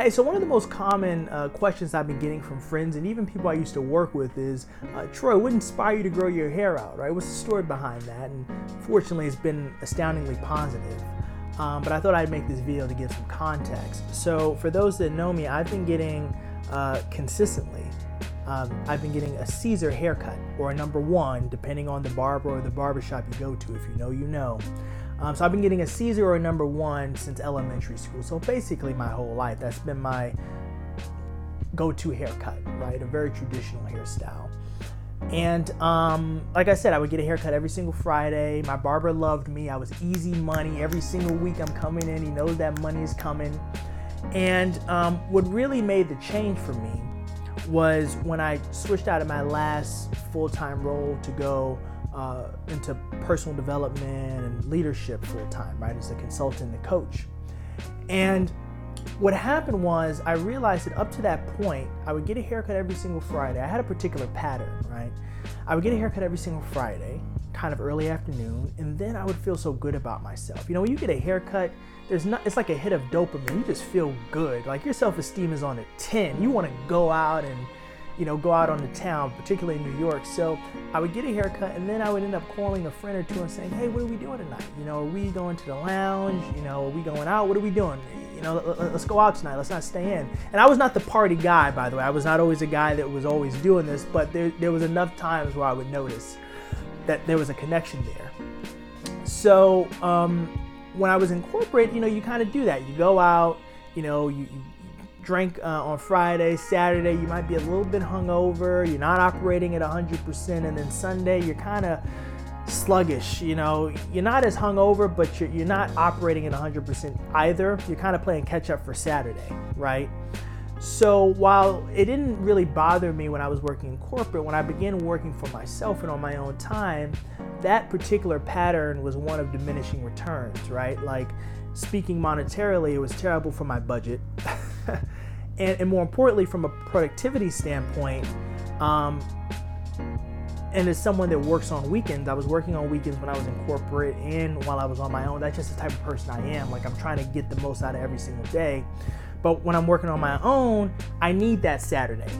Hey, so one of the most common uh, questions I've been getting from friends and even people I used to work with is, uh, Troy, what inspired you to grow your hair out, right? What's the story behind that? And fortunately, it's been astoundingly positive. Um, but I thought I'd make this video to give some context. So for those that know me, I've been getting uh, consistently, um, I've been getting a Caesar haircut or a number one, depending on the barber or the barbershop you go to. If you know, you know. Um, so I've been getting a Caesar or a number one since elementary school. So basically, my whole life, that's been my go-to haircut, right? A very traditional hairstyle. And um, like I said, I would get a haircut every single Friday. My barber loved me. I was easy money. Every single week I'm coming in, he knows that money is coming. And um, what really made the change for me was when I switched out of my last full time role to go uh, into personal development and leadership full time, right, as a consultant and coach. And what happened was I realized that up to that point, I would get a haircut every single Friday. I had a particular pattern, right? I would get a haircut every single Friday, kind of early afternoon, and then I would feel so good about myself. You know, when you get a haircut, there's not it's like a hit of dopamine. You just feel good. Like your self-esteem is on a 10. You want to go out and you know, go out on the town, particularly in New York. So I would get a haircut and then I would end up calling a friend or two and saying, hey, what are we doing tonight? You know, are we going to the lounge? You know, are we going out? What are we doing? You know, let's go out tonight. Let's not stay in. And I was not the party guy, by the way. I was not always a guy that was always doing this, but there, there was enough times where I would notice that there was a connection there. So um, when I was in corporate, you know, you kind of do that. You go out, you know, you, you drank uh, on Friday, Saturday, you might be a little bit hungover, you're not operating at 100%, and then Sunday, you're kind of sluggish. You know, you're not as hungover, but you're, you're not operating at 100% either. You're kind of playing catch up for Saturday, right? So while it didn't really bother me when I was working in corporate, when I began working for myself and on my own time, that particular pattern was one of diminishing returns, right? Like speaking monetarily, it was terrible for my budget. and, and, more importantly, from a productivity standpoint, um, and as someone that works on weekends, I was working on weekends when I was in corporate and while I was on my own. That's just the type of person I am. Like I'm trying to get the most out of every single day. But when I'm working on my own, I need that Saturday.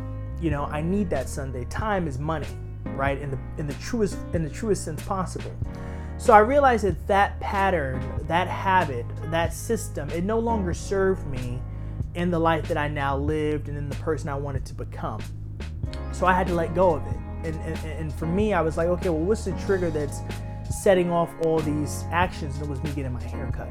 You know, I need that Sunday. Time is money, right? In the in the truest in the truest sense possible. So I realized that that pattern, that habit, that system, it no longer served me in the life that I now lived and in the person I wanted to become. So I had to let go of it. And, and, and for me, I was like, okay, well, what's the trigger that's setting off all these actions? And it was me getting my hair cut.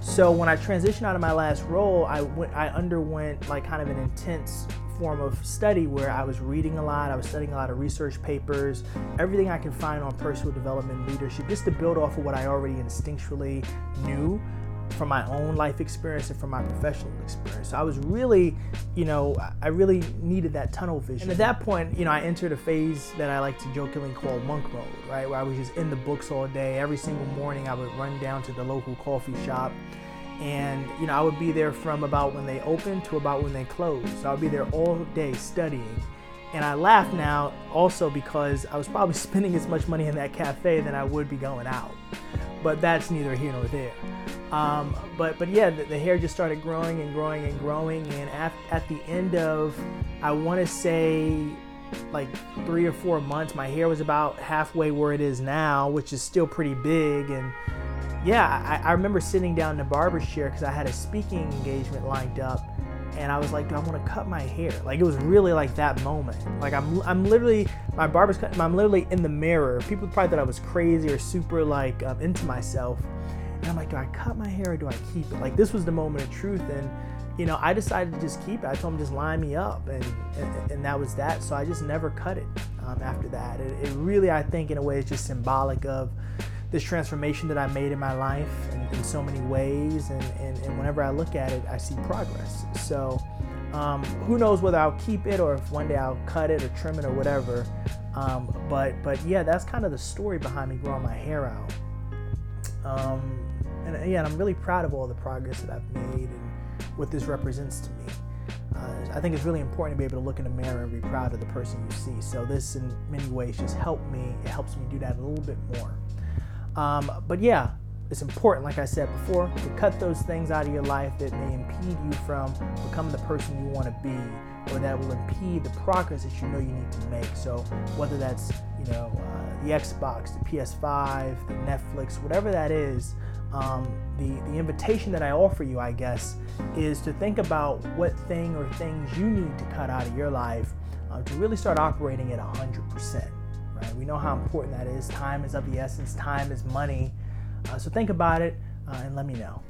So when I transitioned out of my last role, I went, I underwent like kind of an intense form of study where I was reading a lot, I was studying a lot of research papers, everything I can find on personal development leadership, just to build off of what I already instinctually knew from my own life experience and from my professional experience. So I was really, you know, I really needed that tunnel vision. And at that point, you know, I entered a phase that I like to jokingly call monk mode, right? Where I was just in the books all day. Every single morning I would run down to the local coffee shop and you know I would be there from about when they open to about when they close. So I would be there all day studying. And I laugh now also because I was probably spending as much money in that cafe than I would be going out. But that's neither here nor there. Um, but but yeah, the, the, hair just started growing and growing and growing. And at, at the end of, I want to say like three or four months, my hair was about halfway where it is now, which is still pretty big. And yeah, I, I remember sitting down in the barber's chair because I had a speaking engagement lined up, and I was like, do I want to cut my hair? Like it was really like that moment. Like I'm, I'm literally my barber's cut. I'm literally in the mirror. People probably thought I was crazy or super like um, into myself, and I'm like, do I cut my hair or do I keep it? Like this was the moment of truth, and you know, I decided to just keep it. I told him just line me up, and and, and that was that. So I just never cut it um, after that. It, it really, I think, in a way, is just symbolic of this transformation that I made in my life in, in so many ways. And, and, and, whenever I look at it, I see progress. So um, who knows whether I'll keep it or if one day I'll cut it or trim it or whatever. Um, but but yeah, that's kind of the story behind me growing my hair out. Um, and yeah, I'm really proud of all the progress that I've made and what this represents to me. Uh, I think it's really important to be able to look in the mirror and be proud of the person you see. So this, in many ways, just helped me. It helps me do that a little bit more. Um, but yeah, it's important, like I said before, to cut those things out of your life that may impede you from becoming the person you want to be or that will impede the progress that you know you need to make. So whether that's you know uh, the Xbox, the PS5, the Netflix, whatever that is, um, the the invitation that I offer you, I guess, is to think about what thing or things you need to cut out of your life uh, to really start operating at 100%. Right? We know how important that is. Time is of the essence. Time is money. Uh, so think about it uh, and let me know.